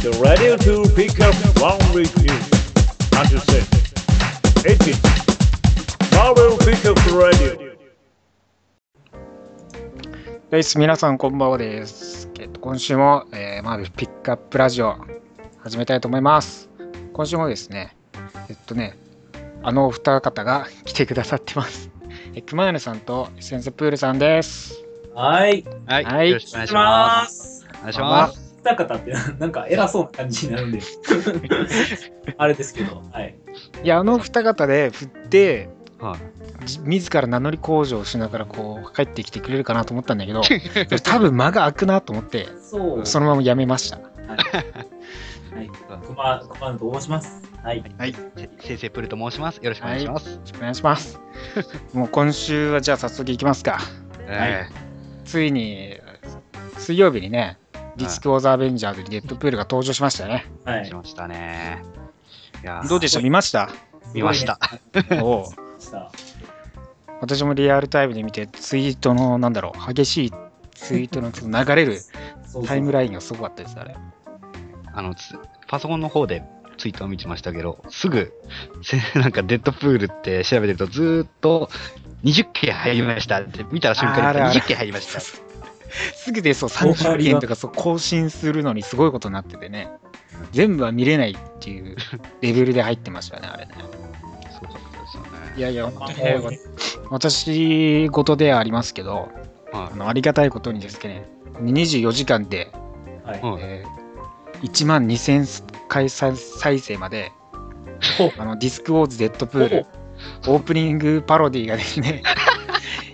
The radio to pick up one with you. Understand? 18. Marvel Pickup Radio. です。皆さんこんばんはです。えっと、今週も、えー、マーベルピックアップラジオ始めたいと思います。今週もですね、えっとね、あのお二方が 来てくださってます。え熊谷さんと先生プールさんです。はい。はい、はいよろしくお願いししま。す。お願いします。二方って なんか偉そうな感じになるんで。あれですけど、はい。いや、あの二方で振って、はいじ自ら名乗り向上しながらこう帰ってきてくれるかなと思ったんだけど、多分間が空くなと思って、そう。そのままやめました。はい。熊、熊野と申します。はい。はい。先生プルと申します。よろしくお願いします。ろしくお願いします。もう今週はじゃあ早速いきますか。えついに水曜日にね、ディスク・オーザ・アベンジャーズにデッドプールが登場しましたね。はい。ーしましたね。いやーどうでした？見ました？見ました。私もリアルタイムで見て、ツイートの、なんだろう、激しいツイートの流れるそうタイムラインがすごかったです、あれ。あのつパソコンの方でツイートを見てましたけど、すぐせなんかデッドプールって調べてるとずーっと20件入りましたって見た瞬間にあらあら20件入りました。すぐでそう30件とかそう更新するのにすごいことになっててね、全部は見れないっていうレベルで入ってましたよね、あれね。すごかったですよね。いやいや、本まあ当に私事ではありますけど、はあのありがたいことにですね、24時間ではい。えー1万2000回再再生までほあのディスクウォーズ・デッドプールオープニングパロディがですね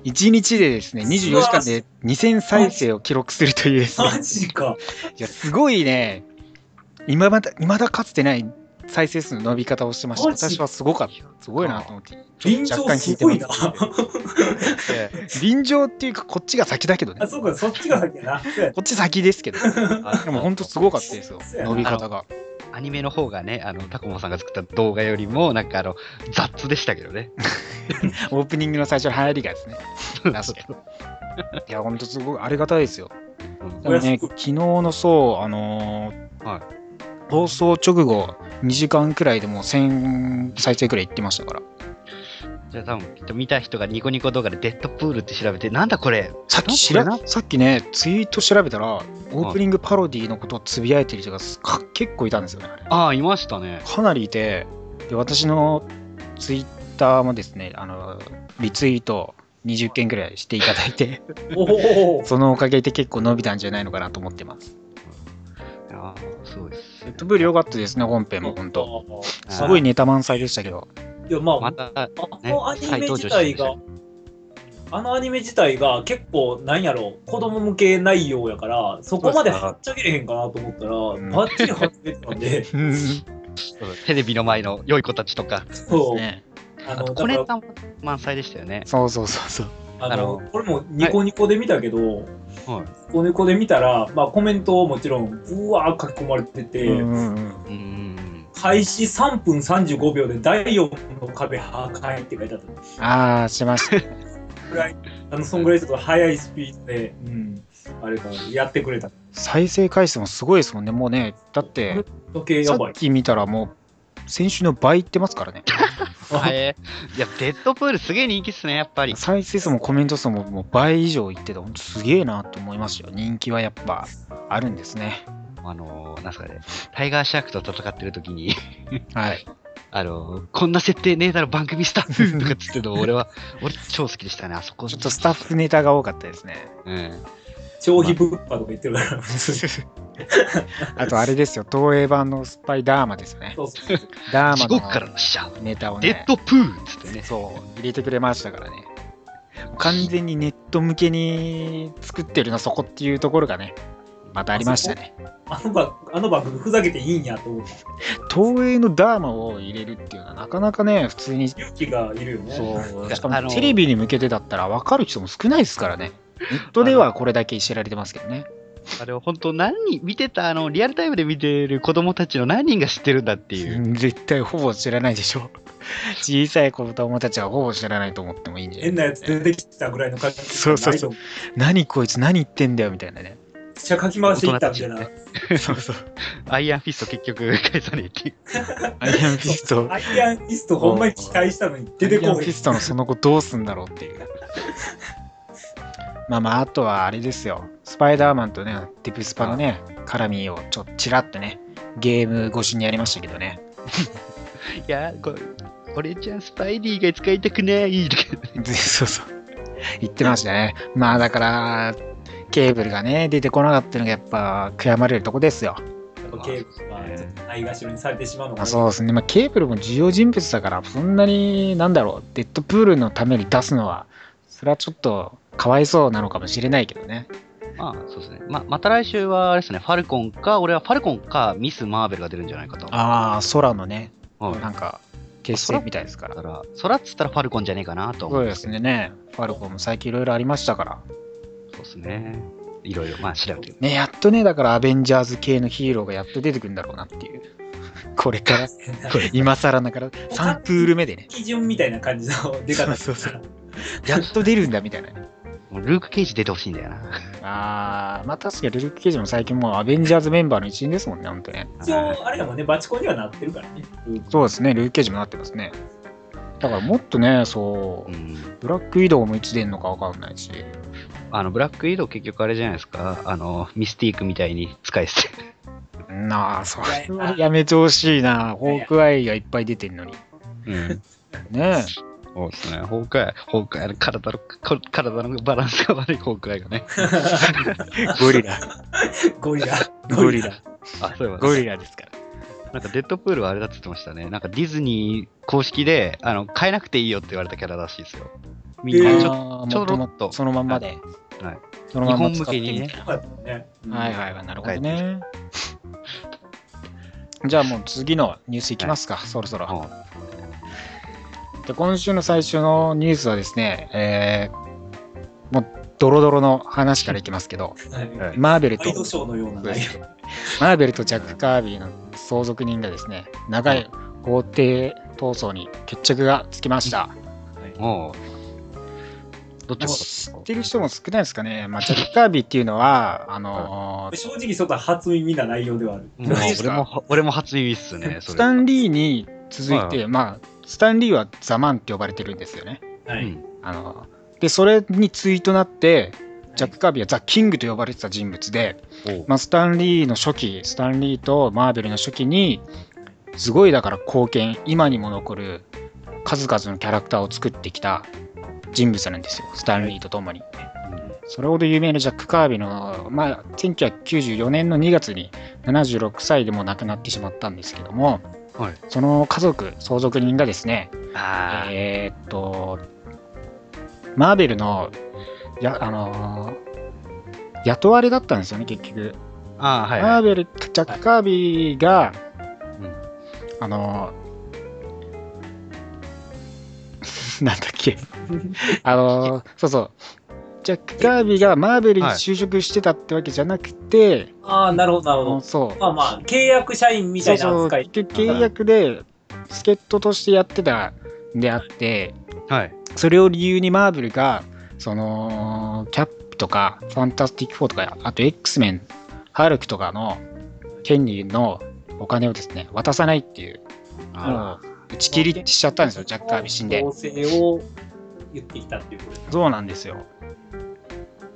1日でですね24時間で2000再生を記録するというですね。マジか。いやすごいね。今まだ未だかつてない再生数の伸び方をしてました。私はすごかった。すごいなと思って。臨場ちょっと若干引いてますごいな。す。臨場っていうかこっちが先だけどね。あ、そうか、そっちが先やな。こっち先ですけど。あでも本当すごかったですよ。伸び方が。アニメの方がね、あの、タコモさんが作った動画よりも、なんかあの、雑でしたけどね。オープニングの最初の入りがですね確かに いや、ほんとすごいありがたいですよ。うんでもね、お昨日のそう、あのーはい放送直後、2時間くらいでもう1000再生くらいいってましたから。じゃあ多分きっと見た人がニコニコ動画でデッドプールって調べて、なんだこれさっきしらさっきね、ツイート調べたら、オープニングパロディのことをつぶやいてる人がすか結構いたんですよね、あれ。ああ、いましたね。かなりいて、で私のツイッターもですね、あのリツイート20件くらいしていただいて。そのおかげで結構伸びたんじゃないのかなと思ってます。いやーすごいです。レッドブル良かったですね、本編も本当。すあごいネタ満載でしたけど。いや、まあ、また、あのアニメ自体が、あのアニメ自体が結構、なんやろ、子供向け内容やから、そこまではっちゃけれへんかなと思ったら、んバッチリはっちゃけてたんで、テレビの前の良い子たちとか、そう、ね、あの、あとだから、小ネタも満載でしたよね。そうそうそうそう。ああのの、これもニコニコで見たけど、はい。ニコニコで見たら、まあコメントもちろん、うわー書き込まれてて、うんうんうんうーん。開始3分35秒で第4の壁破壊って書いてあった。ああ、しました。ぐらい、あの、そんぐらいちょっと速いスピードで、うん、あれか、やってくれた。再生回数もすごいですもんね。もうね、だって、時計やばい。さっき見たらもう、先週の倍いってますからね。え ーいや、デッドプールすげえ人気っすね、やっぱり。再生数もコメント数ももう倍以上いってた。ほんとすげえなと思いますよ。人気はやっぱあるんですね。あのー、なんすかね、タイガーシャークと戦ってる時に、はい。あのー、こんな設定ねえだろ、番組スタッフとかっつっての、俺は、俺超好きでしたね、あそこ。ちょっとスタッフネタが多かったですね。うん。消費物販とか言ってるから、あとあれですよ、東映版のスパイダーマですよね。そうそうダーマ地獄からのの死者、ネタをねデッ、ドプールっつってね。そう、入れてくれましたからね。完全にネット向けに作ってるのそこっていうところがね、またありましたね。あの番あの番組ふざけていいんやと思った。東映のダーマを入れるっていうのはなかなかね、普通に、勇気がいるよね。そう、しかもテレビに向けてだったら分かる人も少ないですからね。ネットではこれだけ知られてますけどね。あれを本当何人、見てた、あの、リアルタイムで見てる子供たちの何人が知ってるんだっていう。うん絶対ほぼ知らないでしょ。小さい子供たちはほぼ知らないと思ってもいいんじゃない？変なやつ出てきたぐらいの感じそうそうそう何こいつ何言ってんだよみたいなね。くちゃかき回していったみたいな。そうそう。アイアンフィスト結局返さねえっていう。アイアンフィスト、アイアンフィストほんまに期待したのに出てアイアンこい。フィストのその後どうすんだろうっていう。まあまあ、あとはあれですよ。スパイダーマンとね、ディプスパのね、絡みをちょっとちらっとね、ゲーム越しにやりましたけどね。いや、これ、俺じゃんスパイディが使いたくない。そうそう。言ってましたね。まあだから、ケーブルがね、出てこなかったのがやっぱ悔やまれるとこですよ。やっぱケーブルはないがしろにされてしまうのかまあ、な。そうですね。まあケーブルも重要人物だから、そんなに、なんだろう、デッドプールのために出すのは、それはちょっとかわいそうなのかもしれないけどね。まあ、そうですね。ままた来週は、あれですね、ファルコンか、俺はファルコンか、ミス・マーベルが出るんじゃないかと。ああ、空のね、はいなんか、結成みたいですから空っつったらファルコンじゃねえかなと思そううんですね。ね。ファルコンも最近いろいろありましたから。そうですね。いろいろ、まあ、調べてる。ね、やっとね、だからアベンジャーズ系のヒーローがやっと出てくるんだろうなっていう。これから、今更ながら、3クール目でね。基準みたいな感じの出方そうそうやっと出るんだみたいなルーク・ケイジ出てほしいんだよな。あー、まあ確かにルルック・ケージも最近もうアベンジャーズメンバーの一員ですもんね、ほんとね。一応、あれやもんね、バチコンにはなってるからね。そうですね、ルルック・ケージもなってますね。だからもっとね、そうう、ん。ブラック・ウィドウもいつ出んのかわかんないし。あの、ブラック・イド結局あれじゃないですか。あの、ミスティークみたいに使い捨て。なあ、それはやめてほしいな。ホークアイがいっぱい出てんのに。うん。ねそうですね。ホークアイ、ホークアイの体の、こ体のバランスが悪いホークアイがね。え、ゴリラ、ゴリラ。ゴリラ、あ、そういえば、ゴリラですから。なんかデッドプールはあれだって言ってましたね。なんかディズニー公式で、あの、変えなくていいよって言われたキャラらしいですよ。みんなちょ,、ちょろっとそのまんまで。はいそのまんま日本向けにねはいはい、なるほどね。じゃあもう次のニュースいきますか、そろそろ。はで今週の最初のニュースはですね、えー、もうドロドロの話からいきますけど、はいはいマーベルとワイドショーのような内容。マーベルとジャック・カービィの相続人がですね、長い法廷闘争に決着がつきました。いもう、どっちも知ってる人も少ないですかね。まあ、ジャック・カービィっていうのは、あのー正直、ちょっと初耳な内容ではある。俺も、俺も初耳っすね。スタンリーに続いて、はまあ、スタンリーはザ・マンって呼ばれてるんですよね。はい。うんあので、それに対となって、ジャック・カービィはザ・キングと呼ばれてた人物で、まあ、スタンリーの初期、スタンリーとマーベルの初期に、すごいだから貢献、今にも残る数々のキャラクターを作ってきた人物なんですよ、スタンリーとともに。それほど有名なジャック・カービィの、まあ、1994年の2月に76歳でも亡くなってしまったんですけども、はい。その家族、相続人がですね、えーっと、マーベルの、や、あのー雇われだったんですよね、結局。あー、はい、はい。マーベル、ジャック・カービィが、うん。あのー なんだっけ、あのーそうそう、ジャック・カービィがマーベルに就職してたってわけじゃなくて、ああ、なるほど、なるほど。そう、まあまあ、契約社員みたいなそうそう扱い。結局契約で助っ人としてやってたんであって、はい。それを理由にマーベルが、その、キャップとか、ファンタスティック4とか、あと X メン、ハルクとかの権利のお金をですね、渡さないっていう、あもう打ち切りしちゃったんですよ、ジャック・カービィ死んで。を言ってきたっていうこと。そうなんですよ。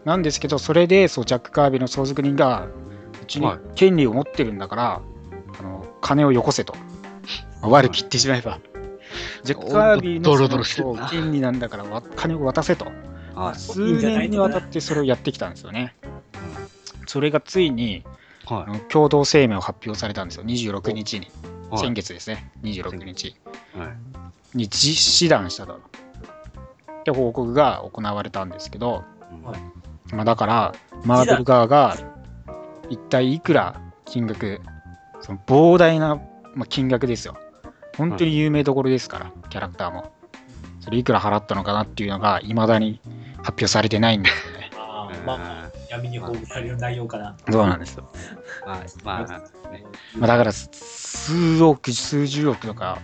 なんですけど、それで、そう、ジャック・カービィの相続人が、うちにはい権利を持ってるんだから、あの金をよこせと。悪く言ってしまえば。ジャック・カービィの権利なんだからわ金を渡せと。あ数年にわたってそれをやってきたんですよね。それがついにはあの共同声明を発表されたんですよ、26日に。い。はい先月ですね、26日はいに実施弾したと。って報告が行われたんですけど、うんはいまあ、だから、マーベル側が一体いくら金額、その膨大な、まあ、金額ですよ。本当に有名どころですから、キャラクターも。それいくら払ったのかなっていうのが、いまだに発表されてないんですよね。ああ、まあまあ、闇に葬られる内容かな。そうなんですよ。まあ、まあ、ね、まあ、だから、数億、数十億とか、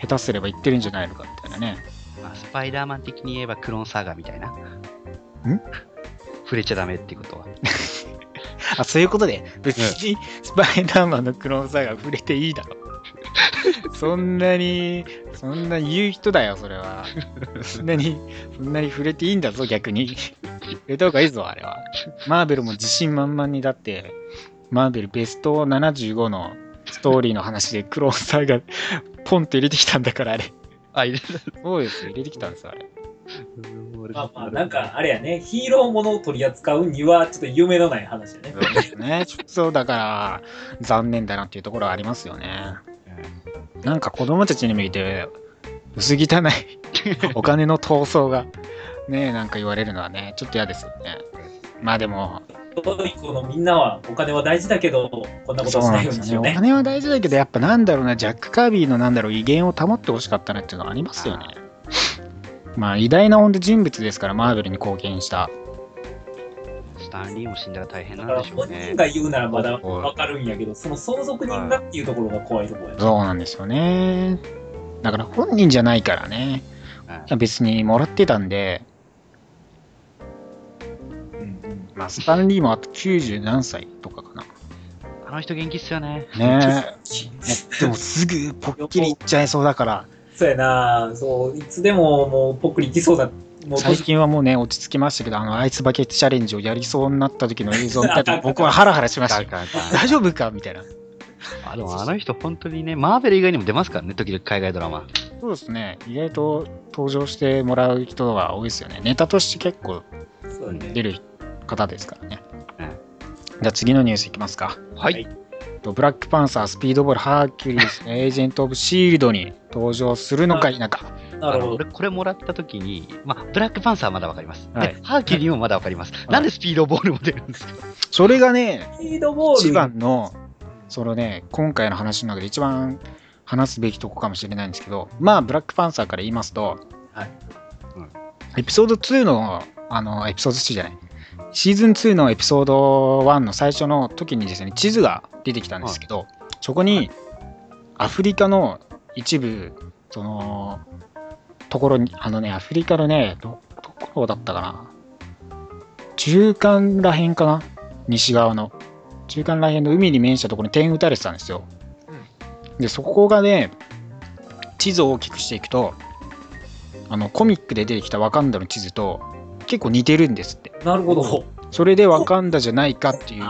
下手すれば言ってるんじゃないのかみたいなね。まあ、スパイダーマン的に言えばクローンサーガーみたいな。ん？触れちゃダメっていうことは。あ、そういうことで、別にスパイダーマンのクローンサガ触れていいだろ。そんなに、そんな言う人だよ、それは。そんなに、そんなに触れていいんだぞ、逆に。触れた方がいいぞ、あれは。マーベルも自信満々にだって、マーベルベスト75のストーリーの話でクローンサガポンって入れてきたんだから、あれ。あ、入れそうですよ、入れてきたんですよ、あれ。まあまあ、なんか、あれやね、ヒーローものを取り扱うには、ちょっと夢のない話やね。そうですね。ちょっとだから、残念だなっていうところはありますよね。なんか子供たちに向いて、薄汚い お金の闘争が、ね、なんか言われるのはね、ちょっと嫌ですよね。まあでも、トイコのみんなはお金は大事だけど、こんなことしなんいようにしようね。金は大事だけど、やっぱなんだろうな、ジャック・カービィのなんだろう、威厳を保ってほしかったなっていうのはありますよね。まあ、偉大な本当人物ですから、マーベルに貢献した。スタンリーも死んだら大変だからなんでしょうね本人。が言うならまだわかるんやけど、その相続人がっていうところが怖いところ。そうなんですよね。だから本人じゃないからね。いや別にもらってたんで、うんうんまあ、スタンリーもあと90何歳とかかな。あの人元気っすよね。ねえ。でもすぐポッキリいっちゃいそうだから、そうやな、そう、いつでももうぽっくりいきそうだ。もう最近はもうね、落ち着きましたけど、あの、アイスバケツチャレンジをやりそうになった時の映像を見たと 僕はハラハラしましたよ。大丈夫か？みたいな。あでもあの人本当にね、マーベル以外にも出ますからね、時々海外ドラマ。そうですね。意外と登場してもらう人が多いですよね。ネタとして結構出る方ですからね。うんじゃあ次のニュースいきますか。はい。はいとブラックパンサー、スピードボール、ハーキュリーズ、エージェント・オブ・シールドに登場するのか否か。なるほどあの俺。これもらった時に、まあ、ブラックパンサーはまだわかります。はいで、ハーキュリーもまだわかります。なんでスピードボールも出るんですか？それがね、スピードボール。一番の、そのね、今回の話の中で一番話すべきとこかもしれないんですけど、まあ、ブラックパンサーから言いますと、はいうんエピソード2の、あの、エピソード2じゃない、シーズン2のエピソード1の最初の時にですね、地図が出てきたんですけど、そこに、アフリカの一部、その、ところに、あのね、アフリカのね、ど、どこだったかな中間らへんかな西側の。中間らへんの海に面したところに点打たれてたんですよ。で、そこがね、地図を大きくしていくと、あの、コミックで出てきたワカンダの地図と結構似てるんですって。なるほど。それでワカンダじゃないかっていう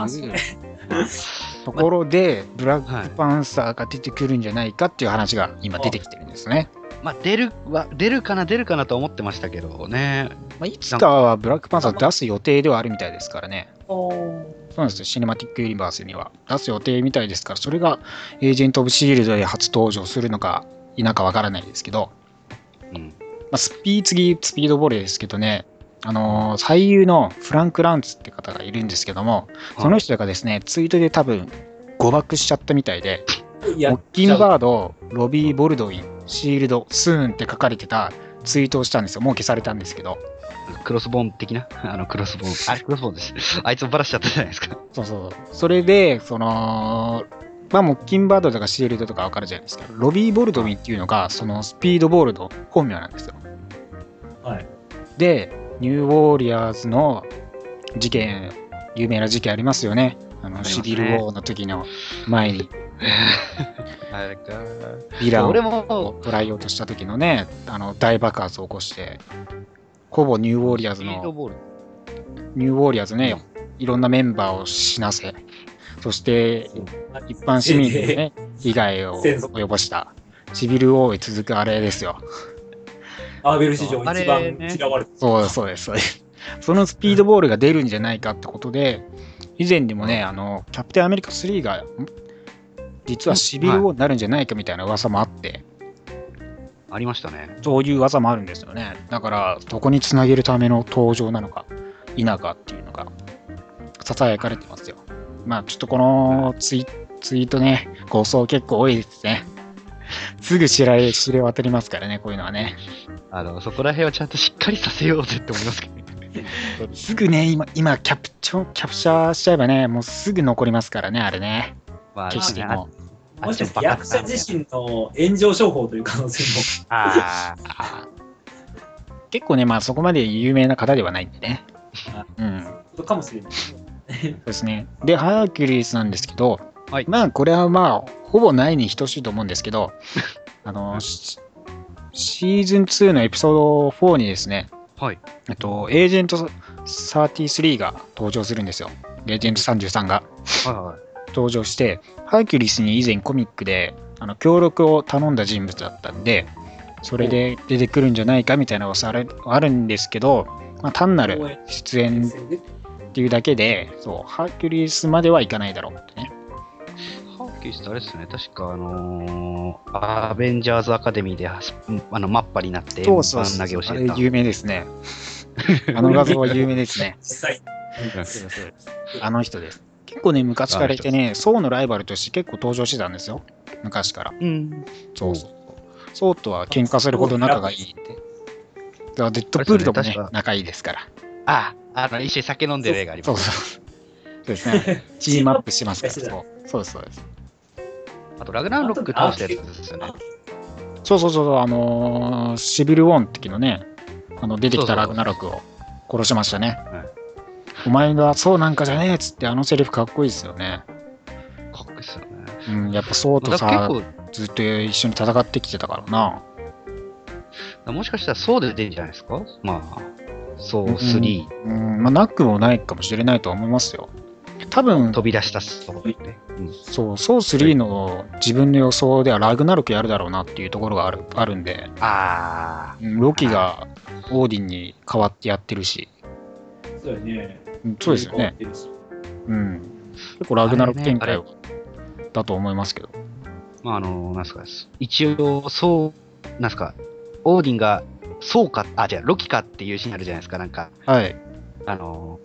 ところで、ブラックパンサーが出てくるんじゃないかっていう話が今出てきてるんですね。まあ、出るは、出るかな、出るかなと思ってましたけどね。まあ、いつかはブラックパンサーを出す予定ではあるみたいですからね。そうなんですよ、シネマティックユニバースには出す予定みたいですから、それがエージェント・オブ・シールドで初登場するのか否かわからないですけど、うん。まあ、スピー次、スピードボールですけどね、あのー俳優のフランク・ランツって方がいるんですけども、その人がですね、ツイートで多分誤爆しちゃったみたいで、やモッキンバード、ロビー・ボルドウィン、シールド、スーンって書かれてたツイートをしたんですよ。もう消されたんですけど、クロスボーン的な？あの、クロスボーン。あれ、クロスボーンです。あいつをバラしちゃったじゃないですか。そうそう。それで、その、まあ、モッキンバードとかシールドとかわかるじゃないですか。ロビー・ボルドウィンっていうのが、そのスピードボールの本名なんですよ。はい。で、ニューオーリアーズの事件、有名な事件ありますよね。あの、シビル・ウォーの時の前に。ヴィラン俺をも、捕らえようとした時のね、あの、大爆発を起こして、ほぼニューオーリアーズの。ニューオーリアーズね、いろんなメンバーを死なせ、そして一般市民にね、被害を及ぼした、シビル王へ続くあれですよ。アーベル史上一番ね嫌われてそうです、そうです、そうです。そのスピードボールが出るんじゃないかってことで、以前にもね、あの、キャプテンアメリカ3が、ん実はシビル王になるんじゃないかみたいな噂もあって、ありましたね。そういう噂もあるんですよね。だから、そこにつなげるための登場なのか、否かっていうのが、囁かれてますよ。まあ、ちょっとこのツイツイートね、誤送結構多いですね。すぐ知られ、知れ渡りますからね、こういうのはね。あの、そこら辺はちゃんとしっかりさせようぜって思いますけど。すぐね、今、今キャプチョ、キャプチャーしちゃえばね、もうすぐ残りますからね、あれね。まあ、決してあも。あもしかして役者自身の炎上商法という可能性あ結構ね、まあそこまで有名な方ではないんでね。うん。もかもしれない。そうですね。で、ハーキュリースなんですけど、はいまあ、これはまあ、ほぼないに等しいと思うんですけど、あの、シシーズン2のエピソード4にですね、はい。えっと、エージェント33が登場するんですよ。エージェント33がはいはい。登場して、ハーキュリスに以前コミックであの協力を頼んだ人物だったんで、それで出てくるんじゃないかみたいな噂あるんですけど、まあ、単なる出演っていうだけで、そう、ハーキュリスまではいかないだろうってね。ってあれですね、確かあのー、アベンジャーズアカデミーではあのマッパになって、そうそう投げをした。れ有名ですね。あの画像は有名ですね。あの人です。結構ね、昔からいてね、ソウのライバルとして結構登場してたんですよ。昔から。うん。そうそう。ソウとは喧嘩するほど仲がいいって。だからデッドプールともね仲いいですから。あ、あの、一緒に酒飲んでる映画あります。そうそう。そうですね。チームアップしてますから。そうそうですそうです。あと、ラグナーロック倒したやつですよね。そうそうそう、あのーシビル・ウォンって時のね、あの出てきたラグナロクを殺しましたね。はいお前がそうなんかじゃねえっつってあのセリフかっこいいですよね。かっこいいっすよね。うん、やっぱそうとさ、結ずっと一緒に戦ってきてたからな。構、もしかしたらそうで出るんじゃないですか？まあ、そう3、うん、まあ、なくもないかもしれないとは思いますよ。多分、飛び出したそうって。うん。そう、ソー3の自分の予想ではラグナロクやるだろうなっていうところがあるあるんで、あうんロキがオーディンに代わってやってるし、そうやね。うんそうですよね。。うん。結構ラグナロク展開をだと思いますけど。ー。まあ、あの、なんすか、一応、そう、なんすか、オーディンが、そうか、あ、じゃあ、ロキかっていうシーンあるじゃないですか、なんか、はい。あの、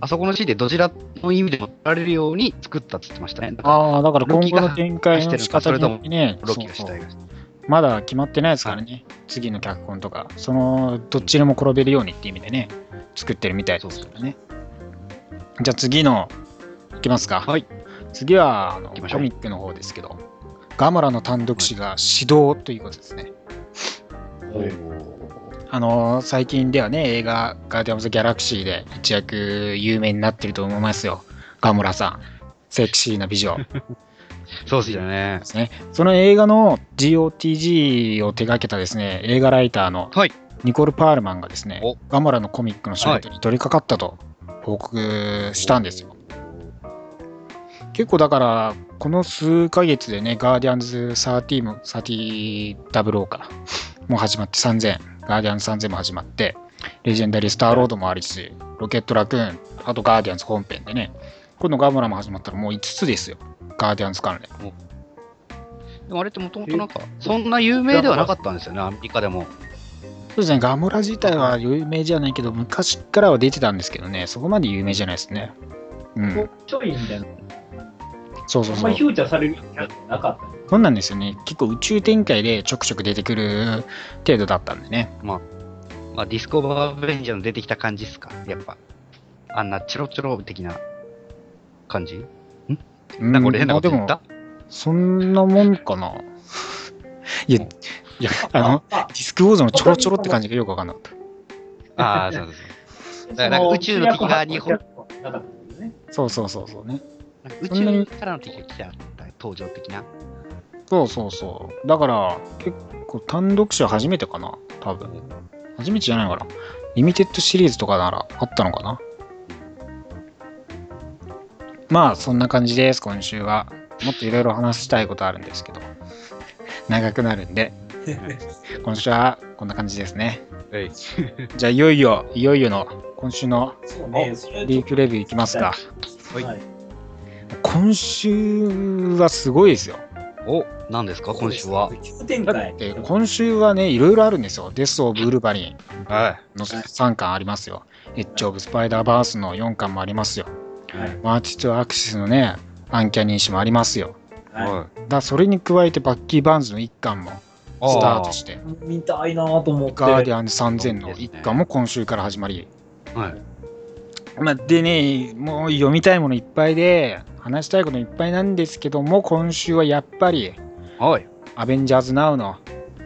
あそこのシーンでどちらの意味でも取られるように作ったって言ってましたね。ああ、だから今後の展開の仕方によってね、ロキがそうそうしたいがまだ決まってないですからね、次の脚本とか、そのどっちにも転べるようにっていう意味でね、作ってるみたいですからね。じゃあ次の、いきますか。はい。次はあのコミックの方ですけど、ガムラの単独誌が指導ということですね。あの最近ではね、映画、ガーディアンズ・ギャラクシーで一躍有名になってると思いますよ。ガムラさん。セクシーな美女。そうですよね。その映画の GOTG を手掛けたですね、映画ライターのはいニコル・パールマンがですね、おガモラのコミックの仕事に取り掛かったと報告したんですよ。結構だから、この数ヶ月でね、ガーディアンズ30も、3000か、もう始まって3000、ガーディアンズ3000も始まって、レジェンダリー・スターロードもありし、ロケット・ラクーン、あとガーディアンズ本編でね、今度ガモラも始まったらもう5つですよ、ガーディアンズ関連。でもあれってもともとなんか、そんな有名ではなかったんですよね、アメリカでも。そうですね、ガモラ自体は有名じゃないけど、昔からは出てたんですけどね、そこまで有名じゃないですね。うん、ちょいみたいな。そうそうそうあんまり。フューチャーされるようなかったね。そうなんですよね。結構宇宙展開でちょくちょく出てくる程度だったんでね。まあ、ディスコバーベンジャーの出てきた感じですか、やっぱ。あんなチョロチョロ的な感じ？うんなんか俺変なこと言っまあた、そんなもんかな？いや、いや、あの、あディスクウォーズのちょろちょろって感じがよくわかんなかった。ああ、そうそうそう。だからなんか宇宙の敵が日本。そうそうそうそうね。なんか宇宙からの敵が来た登場的な。そうそうそう。だから、結構単独誌は初めてかな。多分。初めてじゃないのかな。リミテッドシリーズとかならあったのかな。まあ、そんな感じです、今週は。もっといろいろ話したいことあるんですけど。長くなるんで、今週はこんな感じですね。はい。じゃあ、いよいよ、いよいよの今週のリーフレビューいきますか。はいはい。今週はすごいですよ。お、何ですか、今週は。急展開。で今週はね、いろいろあるんですよ。デス・オブ・ウルヴァリン。はの3巻ありますよ。エッジ・オブ・スパイダーバースの4巻もありますよ。はい March to Axis のね、アンキャニー誌もありますよ。はい。はだそれに加えてバッキー・バーンズの1巻もい。スタートして、い。見たいなと思って。ガーディアンズ3000の1巻も今週から始まり。はい。まあ、でね、もう読みたいものいっぱいで、話したいこといっぱいなんですけども、今週はやっぱり、はい。アベンジャーズ・ナウの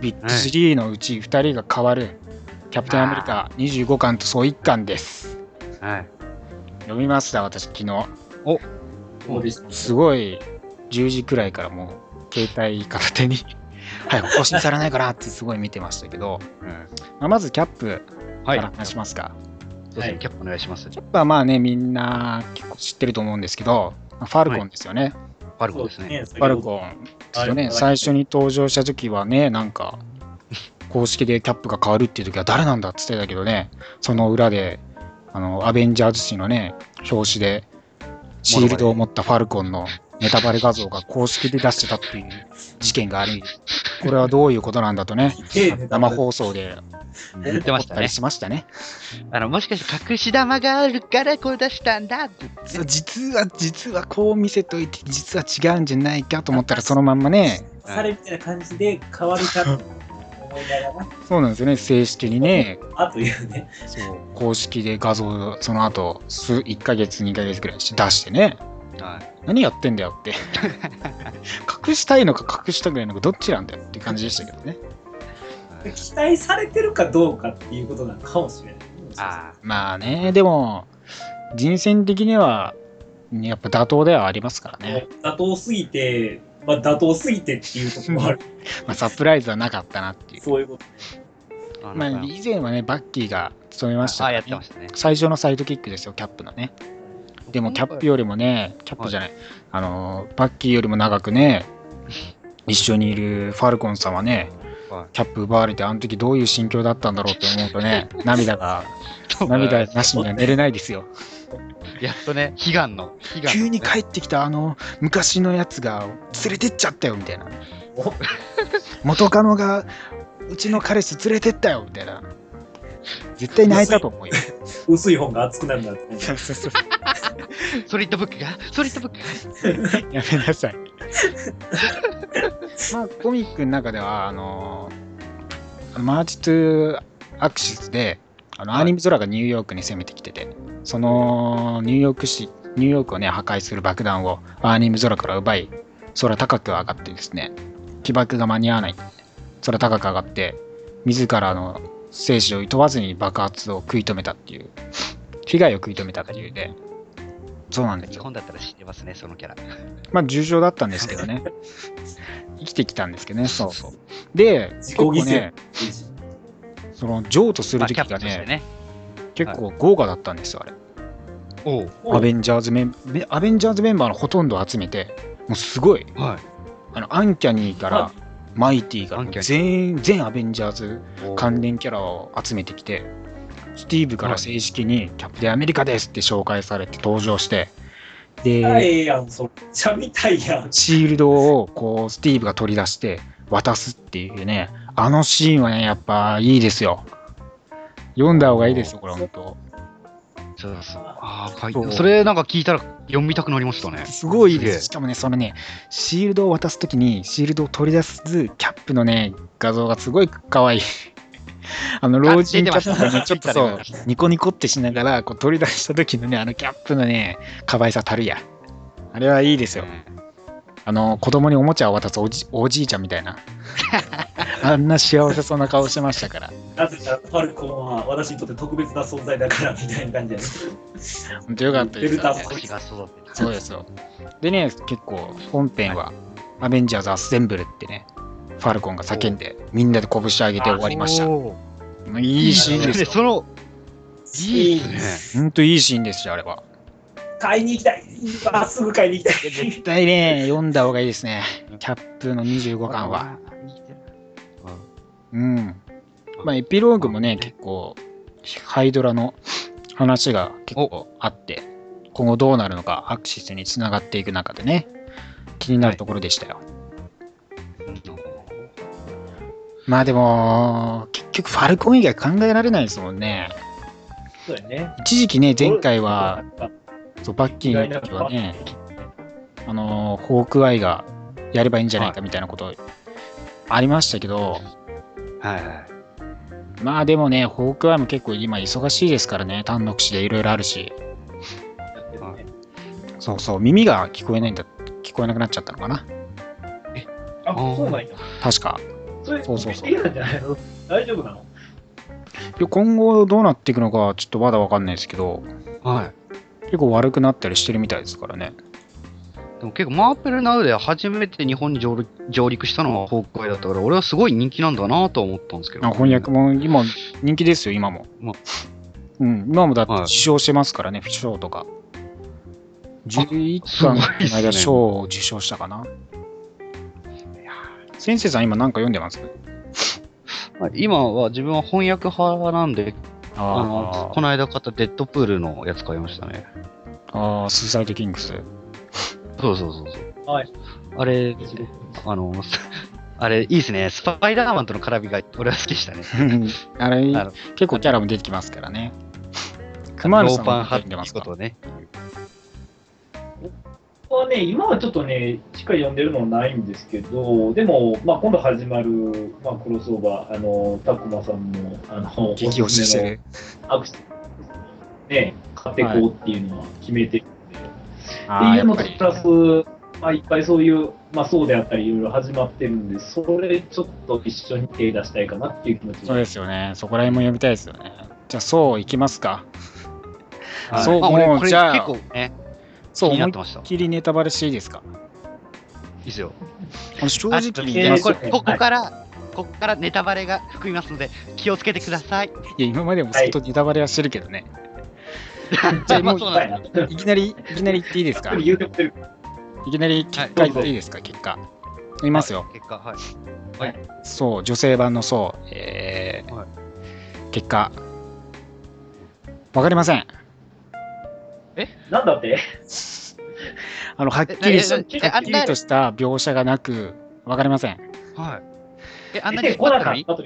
ビッグ3のうち2人が変わる、キャプテンアメリカ25巻と総1巻です。はい。読みました、私、昨日。そうでした。すごい、10時くらいからもう、携帯片手に、早く更新されないかなってすごい見てましたけど、うん。まあ、まずキャップかはい。ら話しますか。そうですね。キャップお願いします。キャップはまあね、みんな結構知ってると思うんですけど、まあファルコンですよね。ファルコですね。ファルコンですよね。はい最初に登場した時はね、なんか、公式でキャップが変わるっていう時は誰なんだって言ってたけどね、その裏で、あの、アベンジャーズ誌のね、表紙で、シールドを持ったファルコンのネタバレ画像が公式で出してたっていう事件があり、これはどういうことなんだとね、生放送で言ってましたね。しましたね。あの、もしかして隠し玉があるからこれ出したんだって。そう実は、実はこう見せといて、実は違うんじゃないかと思ったら、そのまんまね、されみたいな感じで変わるかと思いながら、そうなんですよね、正式にね、あというね。そう公式で画像、その後数1ヶ月、2ヶ月くらいして出してね、はい。何やってんだよって。隠したいのか隠したくないのか、どっちなんだよっていう感じでしたけどね。期待されてるかどうかっていうことなのかもしれない。あまあね、でも、人選的には、やっぱ妥当ではありますからね。妥当すぎて、まあ、妥当すぎてっていうところもある。まあ、サプライズはなかったなっていう。そういうこと。あ。まあ、以前はね、バッキーが務めましたねやってましたね。最初のサイドキックですよ、キャップのね。でもキャップよりもね、キャップじゃない、あの、バッキーよりも長くね、一緒にいるファルコンさんはね、はいキャップ奪われて、あの時どういう心境だったんだろうって思うとね、涙が、涙なしには寝れないですよ。やっとね、悲願の。悲願のね急に帰ってきたあの昔のやつが連れてっちゃったよみたいな。お元カノがうちの彼氏連れてったよみたいな。絶対泣いたと思うよ。薄い本が熱くなるんだって、ね。ソリッドブックが、ソリッドブックが？やめなさい。まあ、コミックの中では、あのあの March to Axis で、あのはいアーニム・ゾラがニューヨークに攻めてきてて、そのニューヨーク市、ニューヨークをね、破壊する爆弾をアーニム・ゾラから奪い、空高く上がってですね、起爆が間に合わない。空高く上がって、自らの生死を厭わずに爆発を食い止めたっていう、被害を食い止めたっていうで、そうなんですよ。日本だったら知ってますね、そのキャラ。まあ重症だったんですけどね。生きてきたんですけどね、そうそう。で、結自己構犠牲ね、その譲渡する時がね、ね。結構豪華だったんですよ、あれ。おう。アベンジャーズメンベアベンジャーズメンバーのほとんどを集めて、もうすごい、はあのアンキャニーからマイティからアンキャニー全員、全アベンジャーズい。関連キャラを集めてきて、スティーブから正式にキャプテンアメリカですって紹介されて登場して、で、あええやん、そっちゃみたいやん。シールドをこうスティーブが取り出して渡すっていうね、あのシーンはね、やっぱいいですよ。読んだ方がいいですよ、これ本当。そうそう。ああ、書いそうてそれなんか聞いたら読みたくなりましたね。すごいいいです。すしかもね、そのね、シールドを渡すときに、シールドを取り出すキャップのね、画像がすごい可愛い。あの、老人キャップがね、ちょっとそう、ニコニコってしながら、こう取り出した時のね、あのキャップのね、可愛さたるや。あれはいいですよ。あの、子供におもちゃを渡すおじおじいちゃんみたいな。あんな幸せそうな顔してましたから。なぜなら、ファルコンは私にとって特別な存在だから、みたいな感じやね。本当よかったです。そうですよ。でね、結構本編は、アベンジャーズ・アッセンブルってね、ファルコンが叫んで、みんなで拳上げて終わりました。いいシーンですよ。その、いいですね。ほんといいシーンですよ、あれは。買いに行きたい。今すぐ買いに行きたい。絶対ね、読んだ方がいいですね。キャップの25巻は。うん。まあ、エピローグもね、結構、ハイドラの話が結構あって、今後どうなるのか、アクシスにつながっていく中でね、気になるところでしたよ。まあでも、結局ファルコン以外考えられないですもんね。そうやね。一時期ね、前回は、そうバッキーの時はね、あのーホークアイがやればいいんじゃないかみたいなことありましたけど、はいはい。まあでもね、ホークアイも結構今忙しいですからね、単独誌でいろいろあるし、そうそう、耳が聞こえないんだ、聞こえなくなっちゃったのかな、あ、そうなんや。確か。それ、そうそうそう大丈夫なの？いや今後どうなっていくのかちょっとまだわかんないですけど、はい。結構悪くなったりしてるみたいですからね。でも結構マーペルナウで初めて日本に上陸上陸したのはホークアイだったから、俺はすごい人気なんだなと思ったんですけど。あ翻訳も今人気ですよ、今も。まうん、今もだってはい受賞してますからね、賞とか。11すごい巻っすねの間賞を受賞したかな。先生さん今なんか読んでます？ま あ今は自分は翻訳派なんで、あのあこの間買ったデッドプールのやつ買いましたね。あー、スーサイドキングス。そうそうそうそう。はい。あれ、あの、あれ、いいですね。スパイダーマンとの絡みが俺は好きでしたね。あれあの、結構キャラも出てきますからね。熊野ロさんもーパン派って出てますかいうことをね。僕はね、今はちょっとね、しっかり読んでるのはないんですけど、でも、まあ、今度始まる、まあ、クロスオーバー、あの、タクマさんも、あの、激推ししてる。アクシね、買っていこうっていうのは決めてるんで、ああ、っていうの。とプラス、まあ、いっぱいそういう、まあ、そうであったり、いろいろ始まってるんで、それちょっと一緒に手出したいかなっていう気持ちそうですよね。そこら辺も読みたいですよね。じゃあ、そういきますか。はいそうもうじゃあ結構ね、そう、思いってました。いっきりネタバレしていいですか？いですよ。あの正直あにえー言いますこれここから、ここからネタバレが含みますので、気をつけてください。いや、今までも相当ネタバレはしてるけどね。じゃあもういきなり、いきなり言っていいですか？い。きなり結果言っていいですか？結果。言いますよ。結果、はい。そう、女性版のそう、えーはい結果、わかりません。なんだって？あの、はっきりはっきりとした描写がなく、わかりません。はい。え、あんなに出てこなかった。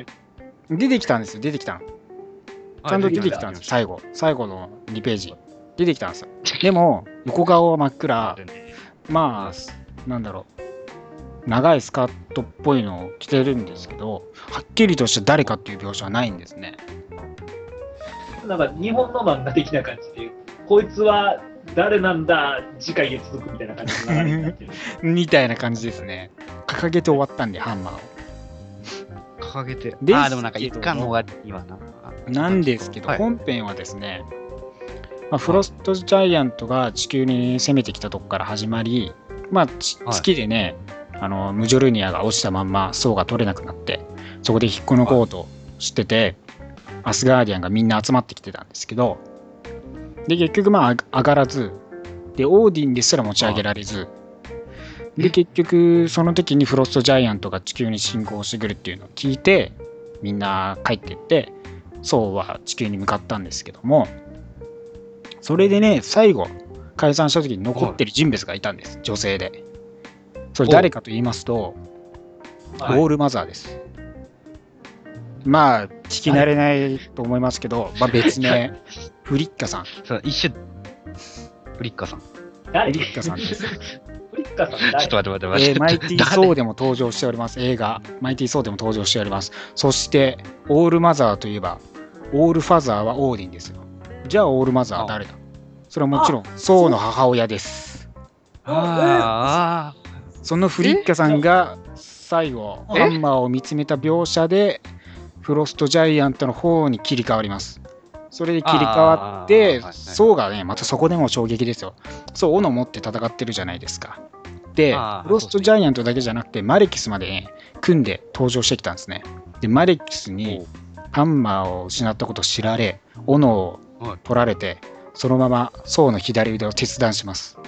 出てきたんですよ、出てきたの。ちゃんと出てきたんですよ、最後。最後の2ページ。出てきたんですよ。でも、横顔は真っ暗。まあ、なんだろう。長いスカートっぽいのを着てるんですけど、はっきりとした誰かっていう描写はないんですね。なんか日本の漫画的な感じで、こいつは誰なんだ、次回へ続くみたいな感じの流れになってる。みたいな感じですね。掲げて終わったんで、ハンマーを。掲げて。あー、でもなんか一巻の終わりにはな。なんですけど、はい本編はですね、まあ、フロストジャイアントが地球に攻めてきたとこから始まり、まあ、月でね、あのムジョルニアが落ちたまんま層が取れなくなって、そこで引っこ抜こうとしてて、アスガーディアンがみんな集まってきてたんですけど、で、結局まあ上上がらず、で、オーディンですら持ち上げられず、で、結局その時にフロストジャイアントが地球に侵攻してくるっていうのを聞いて、みんな帰ってって、ソウは地球に向かったんですけども、それでね、最後、解散した時に残ってる人物がいたんです、女性で。それ誰かと言いますと、はい。オールマザーです。まあ、聞き慣れないと思いますけど、まあ別名、フリッカさん。そう一瞬、フリッカさん。ち誰？フリッカさんです。フリッカさん誰？ょっと待って待って待って。えーマイティー・ソーでも登場しております、映画。マイティー・ソーでも登場しております。そして、オールマザーといえば、オールファザーはオーディンですよ。じゃあ、オールマザーは誰だ？それはもちろん、ソーの母親です。あーあそのフリッカさんが最後、え？ハンマーを見つめた描写で、フロストジャイアントの方に切り替わります。それで切り替わってはいは、いソーがね、またそこでも衝撃ですよ。そう、斧持って戦ってるじゃないですか。でロストジャイアントだけじゃなくて、マレキスまでね、組んで登場してきたんですね。で、マレキスにハンマーを失ったことを知られ、斧をはい取られて、そのままソーの左腕を切断します。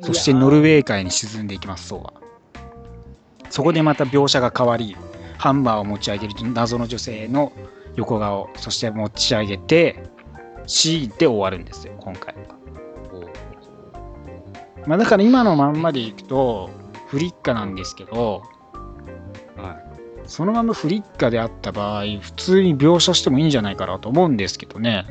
そしてノルウェー海に沈んでいきます、ソーは。そこでまた描写が変わり、ハンマーを持ち上げる謎の女性の横顔、そして持ち上げて、C で終わるんですよ、今回。まあ、だから今のまんまでいくと、フリッカなんですけど、はそのままフリッカであった場合、普通に描写してもいいんじゃないかなと思うんですけどね。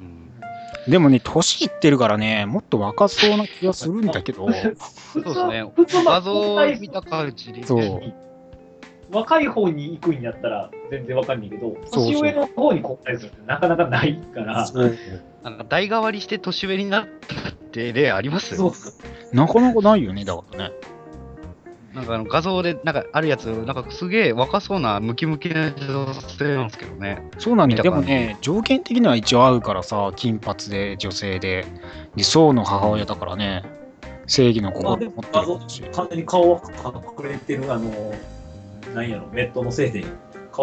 うん。でもね、年いってるからね、もっと若そうな気がするんだけど、そうですね。普通の画像を見た感じで。そう。若い方に行くんやったら全然わかんないけど、年上の方に交代するってなかなかないから、そうなんか代替わりして年上になったって例あります？そうなかなかないよね、だからね。なんかあの画像でなんかあるやつ、なんかすげえ若そうなムキムキな女性なんですけどね。そうなんだよ。でもね、条件的には一応合うからさ、金髪で女性で、理想の母親だからね、正義の心を持って画像るし。完全に顔は隠れてる、あの、なんやろ、ネットのせいで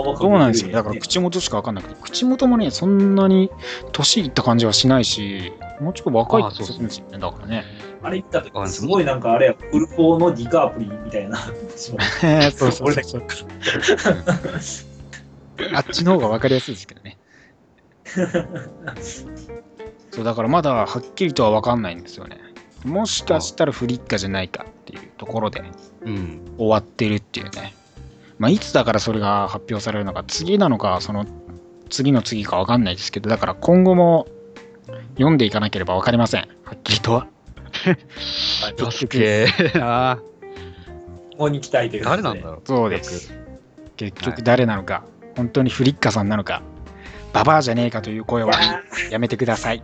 そうなんですよ。だから口元しか分かんなくて、口元もね、そんなに年いった感じはしないし、もうちょっと若い気がするんですよね。だからね。あれ言った時すごいなんかあれや、フルフォーのディカープリみたいな。そうそうそうそう。あっちの方が分かりやすいですけどね。そうだからまだはっきりとは分かんないんですよね。もしかしたらフリッカじゃないかっていうところでうん。終わってるっていうね。まあ、いつだからそれが発表されるのか、次なのか、その次の次か分かんないですけど、だから今後も読んでいかなければ分かりません。はっきりとは。すげえな。ここに期待ということで誰なんだろう。そうです。結局誰なのか、本当にフリッカさんなのか、ババアじゃねえかという声は やめてください。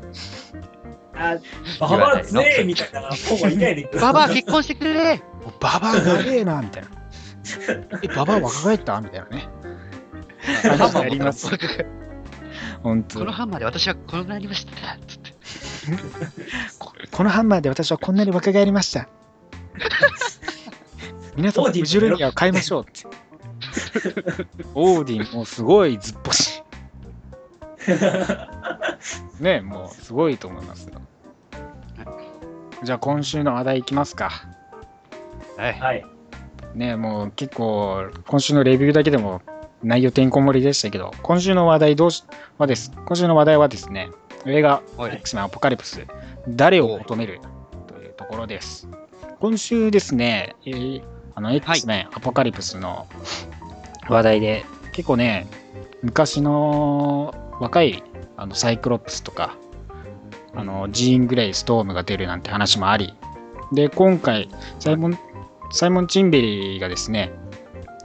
あ、ババアつねえみたいな方がいないでくださいババア結婚してくれババアがええな、みたいな。え、ババア若返った？みたいなね。話やります。本当このハンマーで私はこのなりましたつって。ここのハンマーで私はこんなに若返りました。皆さん、フジュルニアを買いましょうって。オーディンもうすごいずっぽし。ねもうすごいと思いますよ。じゃあ今週の話題いきますか。はい。はい。ねもう結構今週のレビューだけでも内容てんこ盛りでしたけど、今週の話題どうしはです。今週の話題はですね、映画はい X メンアポカリプス、誰を求める？というところです。今週ですね、えーあの X メンアポカリプスの話題で、結構ね、昔の若いあのサイクロプスとか、あのジーン・グレイ、ストームが出るなんて話もあり、で、今回、サイモン、サイモン・チンベリーがですね、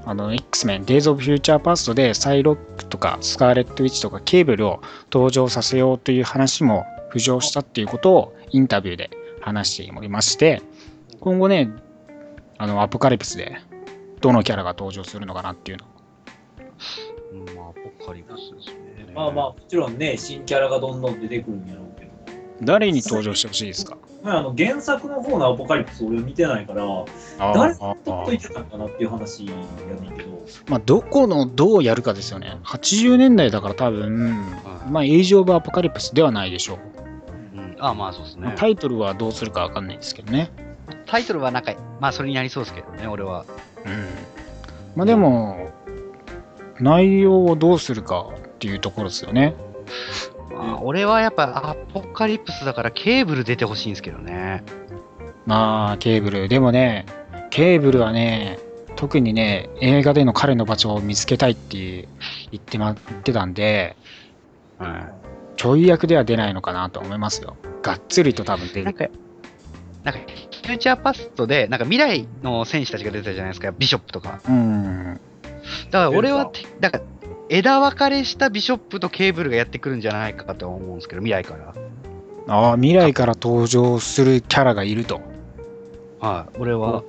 あの X メン、デイズ・オブ・フューチャー・パストでサイロックとかスカーレット・ウィッチとかケーブルを登場させようという話も浮上したっていうことをインタビューで話しておりまして、今後ね、あのアポカリプスでどのキャラが登場するのかなっていうのうんまあ、アポカリプスですね。まあまあ、もちろんね、新キャラがどんどん出てくるんやろうけど。誰に登場してほしいですか？まあ、あの原作の方のアポカリプス俺は見てないから、あ誰ーとっといてたのかなっていう話やねんけど、まあ、どこのどうやるかですよね。80年代だから多分、はいまあ、エイジ・オブ・アポカリプスではないでしょう。うん、あまあそうですね。タイトルはどうするかわかんないですけどね。タイトルはなんか、まあそれになりそうですけどね、俺は。うん。まあでも、内容をどうするかっていうところですよね。まあ、俺はやっぱアポカリプスだからケーブル出てほしいんですけどね。まあ、ケーブル。でもね、ケーブルはね、特にね、映画での彼の場所を見つけたいって言って,、ま、言ってたんで、はちょい役では出ないのかなと思いますよ。がっつりと多分出い。なんる。か、なんか、フューチャーパストで、なんか未来の戦士たちが出てたじゃないですか、ビショップとか。うん。だから俺はて、なんか、枝分かれしたビショップとケーブルがやってくるんじゃないかと思うんですけど、未来から。ああ、未来から登場するキャラがいると。はい。俺は、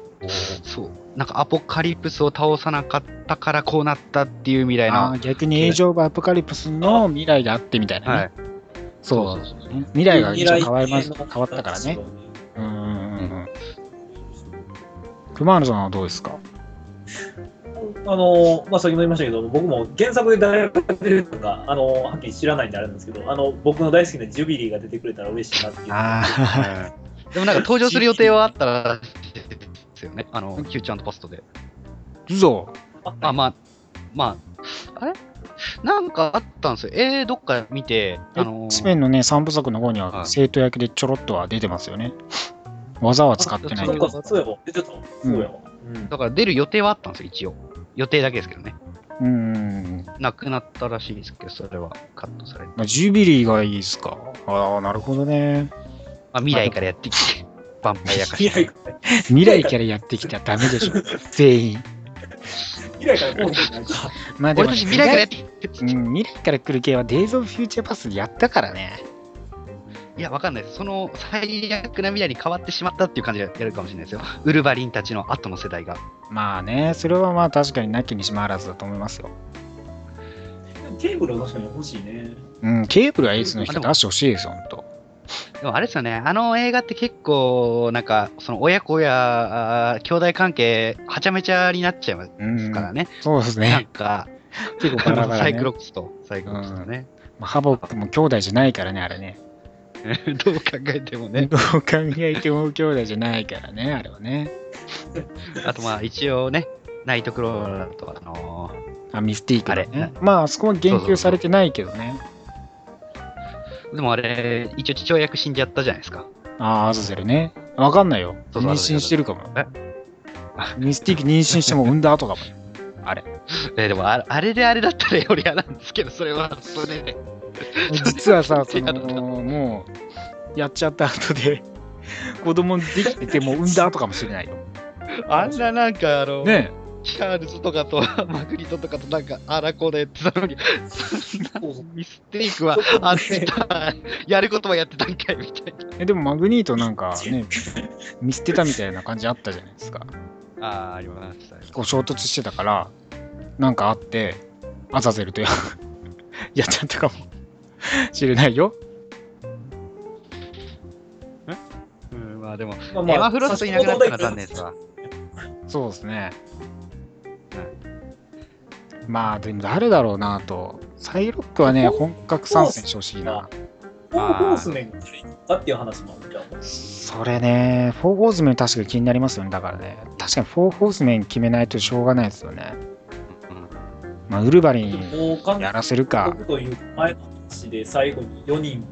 そう。なんかアポカリプスを倒さなかったからこうなったっていう未来の。逆にエイジ・オブ・アポカリプスの未来があってみたいなね。はい。そう未来が一応変わりま未来変わったからね。。うんうんうんううん。熊野さんはどうですか？あの、まあ、先ほど言いましたけど、僕も原作で誰が出てるのか、あの、はっきり知らないんであれなんですけど、あの、僕の大好きなジュビリーが出てくれたら嬉しいなっていう。あはいでもなんか登場する予定はあったらしいですよね。あの、キューチャーポストで。嘘あ、まあ、まあ、あれ？なんかあったんですよ。えー、どっか見て、あの X メンのね、3部作の方にははい生徒役でちょろっとは出てますよね。技は使ってないけど。そうか、そうやわ。出てた。そうやわ。うんだから出る予定はあったんですよ、一応。予定だけですけどね。うん。なくなったらしいですけど、それはカットされて。まあ、ジュビリーがいいですか。ああ、なるほどね。まあ、未来からやってきて、ヴァンパイア化未して。来から、未来からやってきたらダメでしょ。全員。未来からこうへんなんか。まあでも、俺たち未来からやってきて。うん、未来から来る系はデイズ・オブ・フューチャーパスでやったからね。いや、わかんないです。その最悪な未来に変わってしまったっていう感じでやるかもしれないですよ。ウルヴァリンたちの後の世代が。まあね、それはまあ確かになきにしもあらずだと思いますよ。ケーブルは確かに欲しいね。うん、ケーブルはエースの人出してほしいですよ、ほんと。でもあれですよね、あの映画って結構、なんか、その親子や兄弟関係、はちゃめちゃになっちゃいますうん、からね。そうですなんね。か、結構バラバラ、ね。サイクロプスと、サイクロプスとね。まあハボックも兄弟じゃないからね、あれね。どう考えてもね。どう考えても兄弟じゃないからね、あれはね。あとまあ一応ね、ナイトクローラーとあのあ、ミスティークだあれね。まあ、あそこは言及されてないけどね。ーでもあれ、一応父親役死んじゃったじゃないですか。ああ、アザゼルね。わかんないよ。妊娠してるかも。え？ミスティーク妊娠しても産んだ後かもよ。あれ。えーでもあれあれであれだったらより嫌なんですけど、それはそれで。実はさ、その、もう、やっちゃった後で、子供できてても産んだ後かもしれないよ。あんななんかあの、ねチャールズとかとマグリットとかとなんかあらこでやってたのに、ミステイクはあんた、やることはやってたんかいみたいな。え。でもマグニートなんかね、見捨てたみたいな感じあったじゃないですか。ああ、ありましたね。衝突してたから、なんかあって、アザゼルとや やっちゃったかも しれないよ。うん、まあでも、まあエマ・フロストいなくなったのは残念ですわ。そうですね。まあ、でも誰だろうなと。サイロックはね、本格参戦してほしいな。フォーホースメンがいいかっていう話もあるじゃん。それね、フォーホースメン確かに気になりますよね。だからね、確かにフォーホースメン決めないとしょうがないですよね。まあ、ウルヴァリンやらせるか。僕という前の話で最後に4人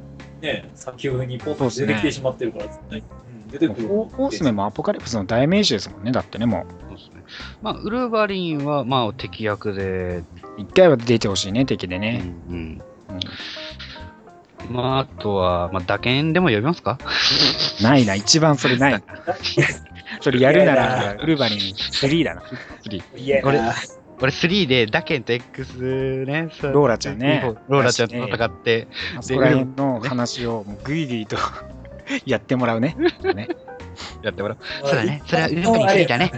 ね、砂丘にポッと出てきてしまってるから、絶対。うん、出てフくる。ォーホースメンもアポカリプスの代名詞ですもんね。だってね、もそうですね。まあ、ウルヴァリンは、まあ、敵役で、う。一回は出てほしいね、敵でうね。ん、うん。うんまあ、あとは、まあ、打剣でも呼びますか？ないな、一番それないな。それやるなら、ウルヴァリン3だな。3。いや俺俺3で打剣と X ね、ローラちゃんねローラちゃんと戦って、あそこら辺の話をもうグイグイと やってもらうね。ね やってもらう。そうだね。それはウルヴァリン3だね。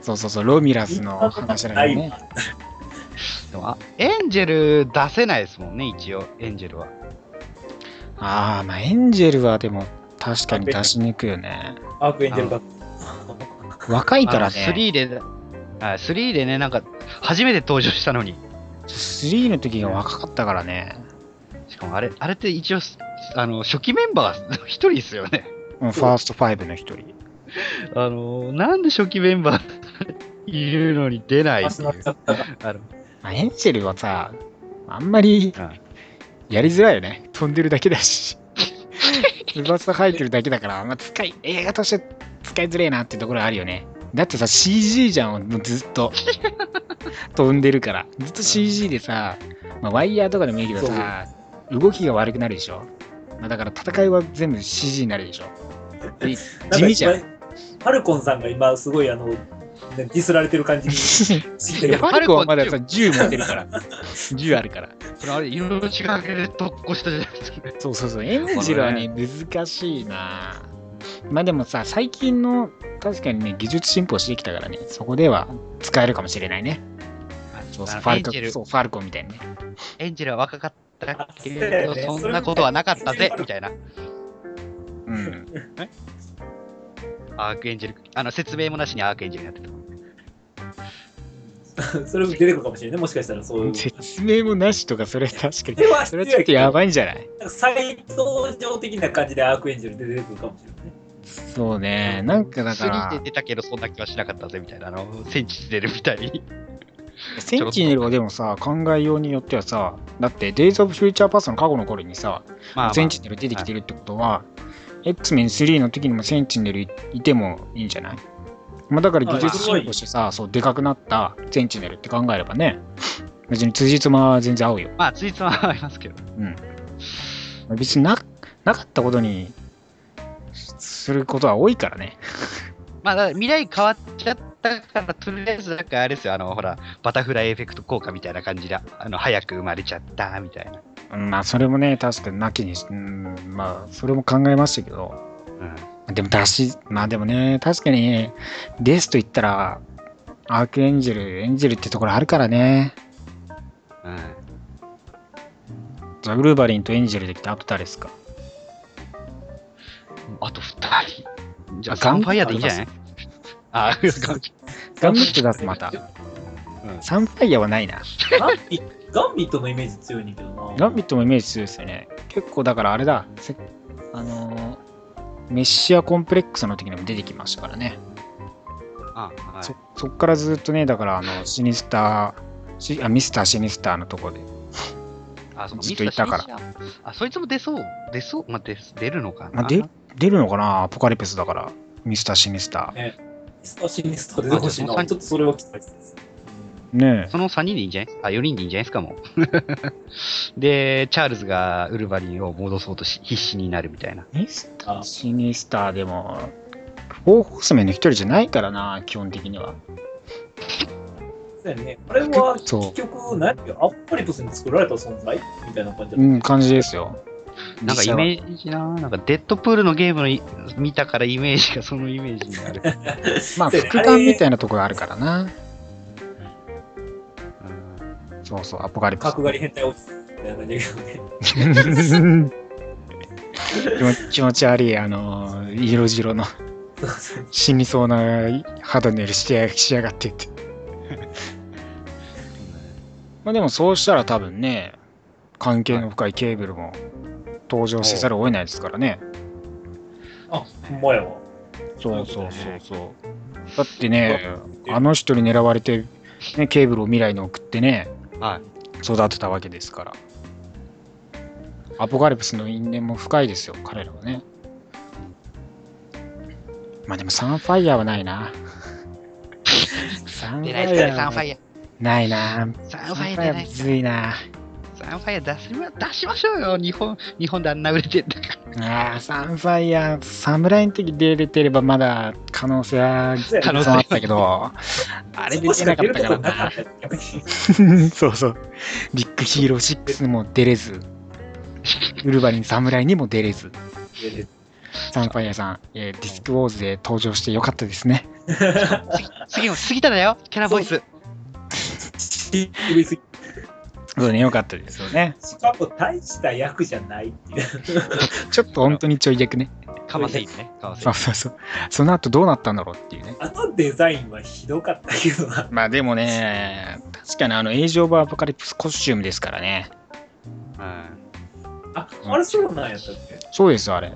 そうそうそう、ロミラスの話だよね。でもあエンジェル出せないですもんね、一応、エンジェルは。ああ、まあエンジェルはでも確かに出しにくいよね。アークエンジェルが。若いからね。3で、あ3でね、なんか、初めて登場したのに。3の時が若かったからね。しかもあれ、あれって一応、あの、初期メンバー一人ですよね。うんファースト5の一人。あの、なんで初期メンバー いるのに出ないっていう。あの、まあ、エンジェルはさ、あんまりうんやりづらいよね。飛んでるだけだし。翼生えてるだけだから、まあ、使い、映画として使いづれえなってところあるよね。だってさ、CG じゃん、もうずっと。飛んでるから。ずっと CG でさ、まあ、ワイヤーとかでもいいけどさ、動きが悪くなるでしょ？まあ、だから戦いは全部 CG になるでしょ？で 地味じゃん。ん。ファルコンさんが今すごいあの、ねディスられてる感じに るファルコンはまださ、銃持ってるから。銃あるから。それあれ、色違いで特攻したじゃないですかね。そうそうそう、エンジェルはね、難しいなまあでもさ、最近の、確かにね、技術進歩してきたからね、そこでは使えるかもしれないね。そうファルコそう、ファルコンみたいにね。エンジェルは若かったけ？ど、そんなことはなかったぜ、みたいな。うん。アークエンジェル、あの、説明もなしにアークエンジェルになってた。それ出てくるかもしれないね。もしかしたらそういう。説明もなしとか、それ確かに、それはちょっとやばいんじゃない？再登場的な感じでアークエンジェルで出てくるかもしれないね。そうね、なんかだか3らで、出たけど、そんな気はしなかったぜ、みたいな。あの、戦地出るみたいに。センチネルはでもさ、考えようによってはさ、だって、デイズ・オブ・フューチャー・パスの過去の頃にさ、まあ、まあセンチネル出てきてるってことは、X メン3の時にもセンチネルいいてもいいんじゃない？まあだから技術進歩してさ、そう、でかくなったセンチネルって考えればね、別に辻褄は全然合うよ。まあ、ついつはありますけど。うん。別にな、なかったことにすることは多いからね。まあ、だから未来変わっちゃったから、とりあえず、なんかあれですよ、あの、ほら、バタフライエフェクト効果みたいな感じで、あの、早く生まれちゃった、みたいな。うんまあ、それもね、確かになきにし、うん、まあ、それも考えましたけど、うん。でも出し、まあでもね、確かに、デスと言ったら、アークエンジェル、エンジェルってところあるからね。うん。じゃあ、ウルヴァリンとエンジェルできて、あと誰ですか？あと二人。じゃあ、あサンファイアでいいんじゃない？あ、ガンガンビット出す、また。うんサンファイアはないな。ガンビガンビットのイメージ強いねんけどな。ガンビットもイメージ強いですよね。結構、だからあれだ、せあのーメッシアコンプレックスの時にも出てきましたからね。あ、はいそ。そっからずっとね、だから、あの、シニスター、シあミスターシニスターのとこで。あ、そうずっといたからあ、そいつも出そう。出そう？まあ、出出るのかな？まあ、で出るのかな？アポカリプスだから。ミスターシニスター。ミスターシニスター出てほしいな。ちょっとそれは期待です。ねえ。その3人でいいんじゃない？あ、4人でいいんじゃないですか、もう。で、チャールズがウルヴァリンを戻そうとし必死になるみたいな。ミスターあシニスターでも、フォーホースメンの一人じゃないからな、基本的には。そうやね。あれはそう結局、何やアッパリプスに作られた存在みたいな感じ。うん、感じですよ。なんかイメージな、なんかデッドプールのゲームのい見たからイメージがそのイメージになる。まあ、で副官みたいなところあるからな。うんそうそう、アポカリプス。角刈り変態落ちみたいな感じだけどね。気持ち悪い、あのー、色白の死にそうな肌の色してやしやがってって。まあでもそうしたら多分ね、関係の深いケーブルも登場せざるを得ないですからね。あ、ほんまやわ。そうそうそうそう。だってね、あの人に狙われて、ね、ケーブルを未来に送ってね、はい。育てたわけですから。アポカリプスの因縁も深いですよ、彼らはね。まあでもサンファイヤーはないな。サンファイア。ないな。サンファイアむずいな。サンファイア出しま出しましょうよ。日本、日本であんな売れてんだから。ああ、サンファイヤー、侍の時出れてればまだ可能性は可能性あったけど、あれで出なかったからな。そうそう。ビッグヒーロー6にも出れず、ウルヴァリン侍にも出れず、サンファイヤーさん、えーディスクウォーズで登場してよかったですね。地味すぎただよ。キャラボイス。そうね、よかったですよね。しかも大した役じゃないっていう。ちょっと本当にちょい役ね。かませ犬。かませ犬そう。そうそう。その後どうなったんだろうっていうね。あのデザインはひどかったけどな。まあでもね、確かにあの、エイジ・オブ・アポカリプスコスチュームですからね。うん。あ、あれそうなんやったっけ？そうですよ、あれ。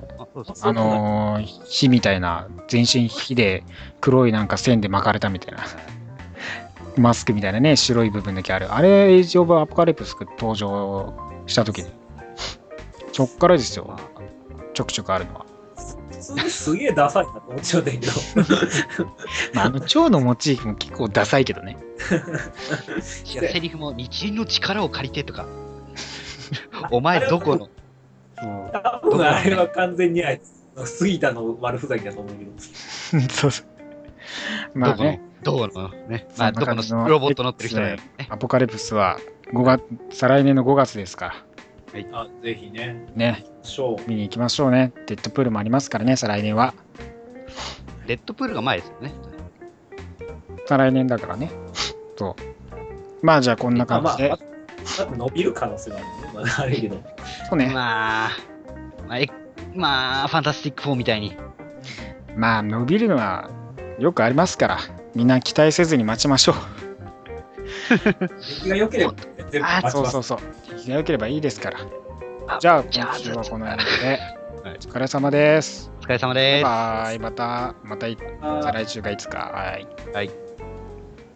あのー火みたいな、全身火で黒いなんか線で巻かれたみたいな、マスクみたいなね、白い部分だけある。あれ、エイジ・オブ・アポカリプス登場した時に、そっからですよ、ちょくちょくあるのは。すげえダサいなと思っちゃうんだけど。まあ、あの、蝶のモチーフも結構ダサいけどね。いやセリフも日輪の力を借りてとか。お前どこの？多分あれは完全にあいつの杉田の悪ふざけだと思うけど。そうそう。まどこのあね、どこのね。まあ、どこののロボット乗ってる人だよね。アポカリプスは5月、再来年の5月ですかあ、ぜひね。ら、ね。見に行きましょうね。デッドプールもありますからね、再来年は。レッドプールが前ですよね。再来年だからね。そう。まあじゃあこんな感じで。まあ、まあ、伸びる可能性はあるけど。そうね。まあ、まあ、えまあ、ファンタスティック4みたいに。まあ伸びるのはよくありますから、みんな期待せずに待ちましょう。出来が良ければ、全部あ待ちます。そうそうそう。出来が良ければいいですから。じゃあ今週はこの辺で、はいお疲れ様です。お疲れ様バイです。バイ。また、またい、あー再来週がいつか。はい。はい。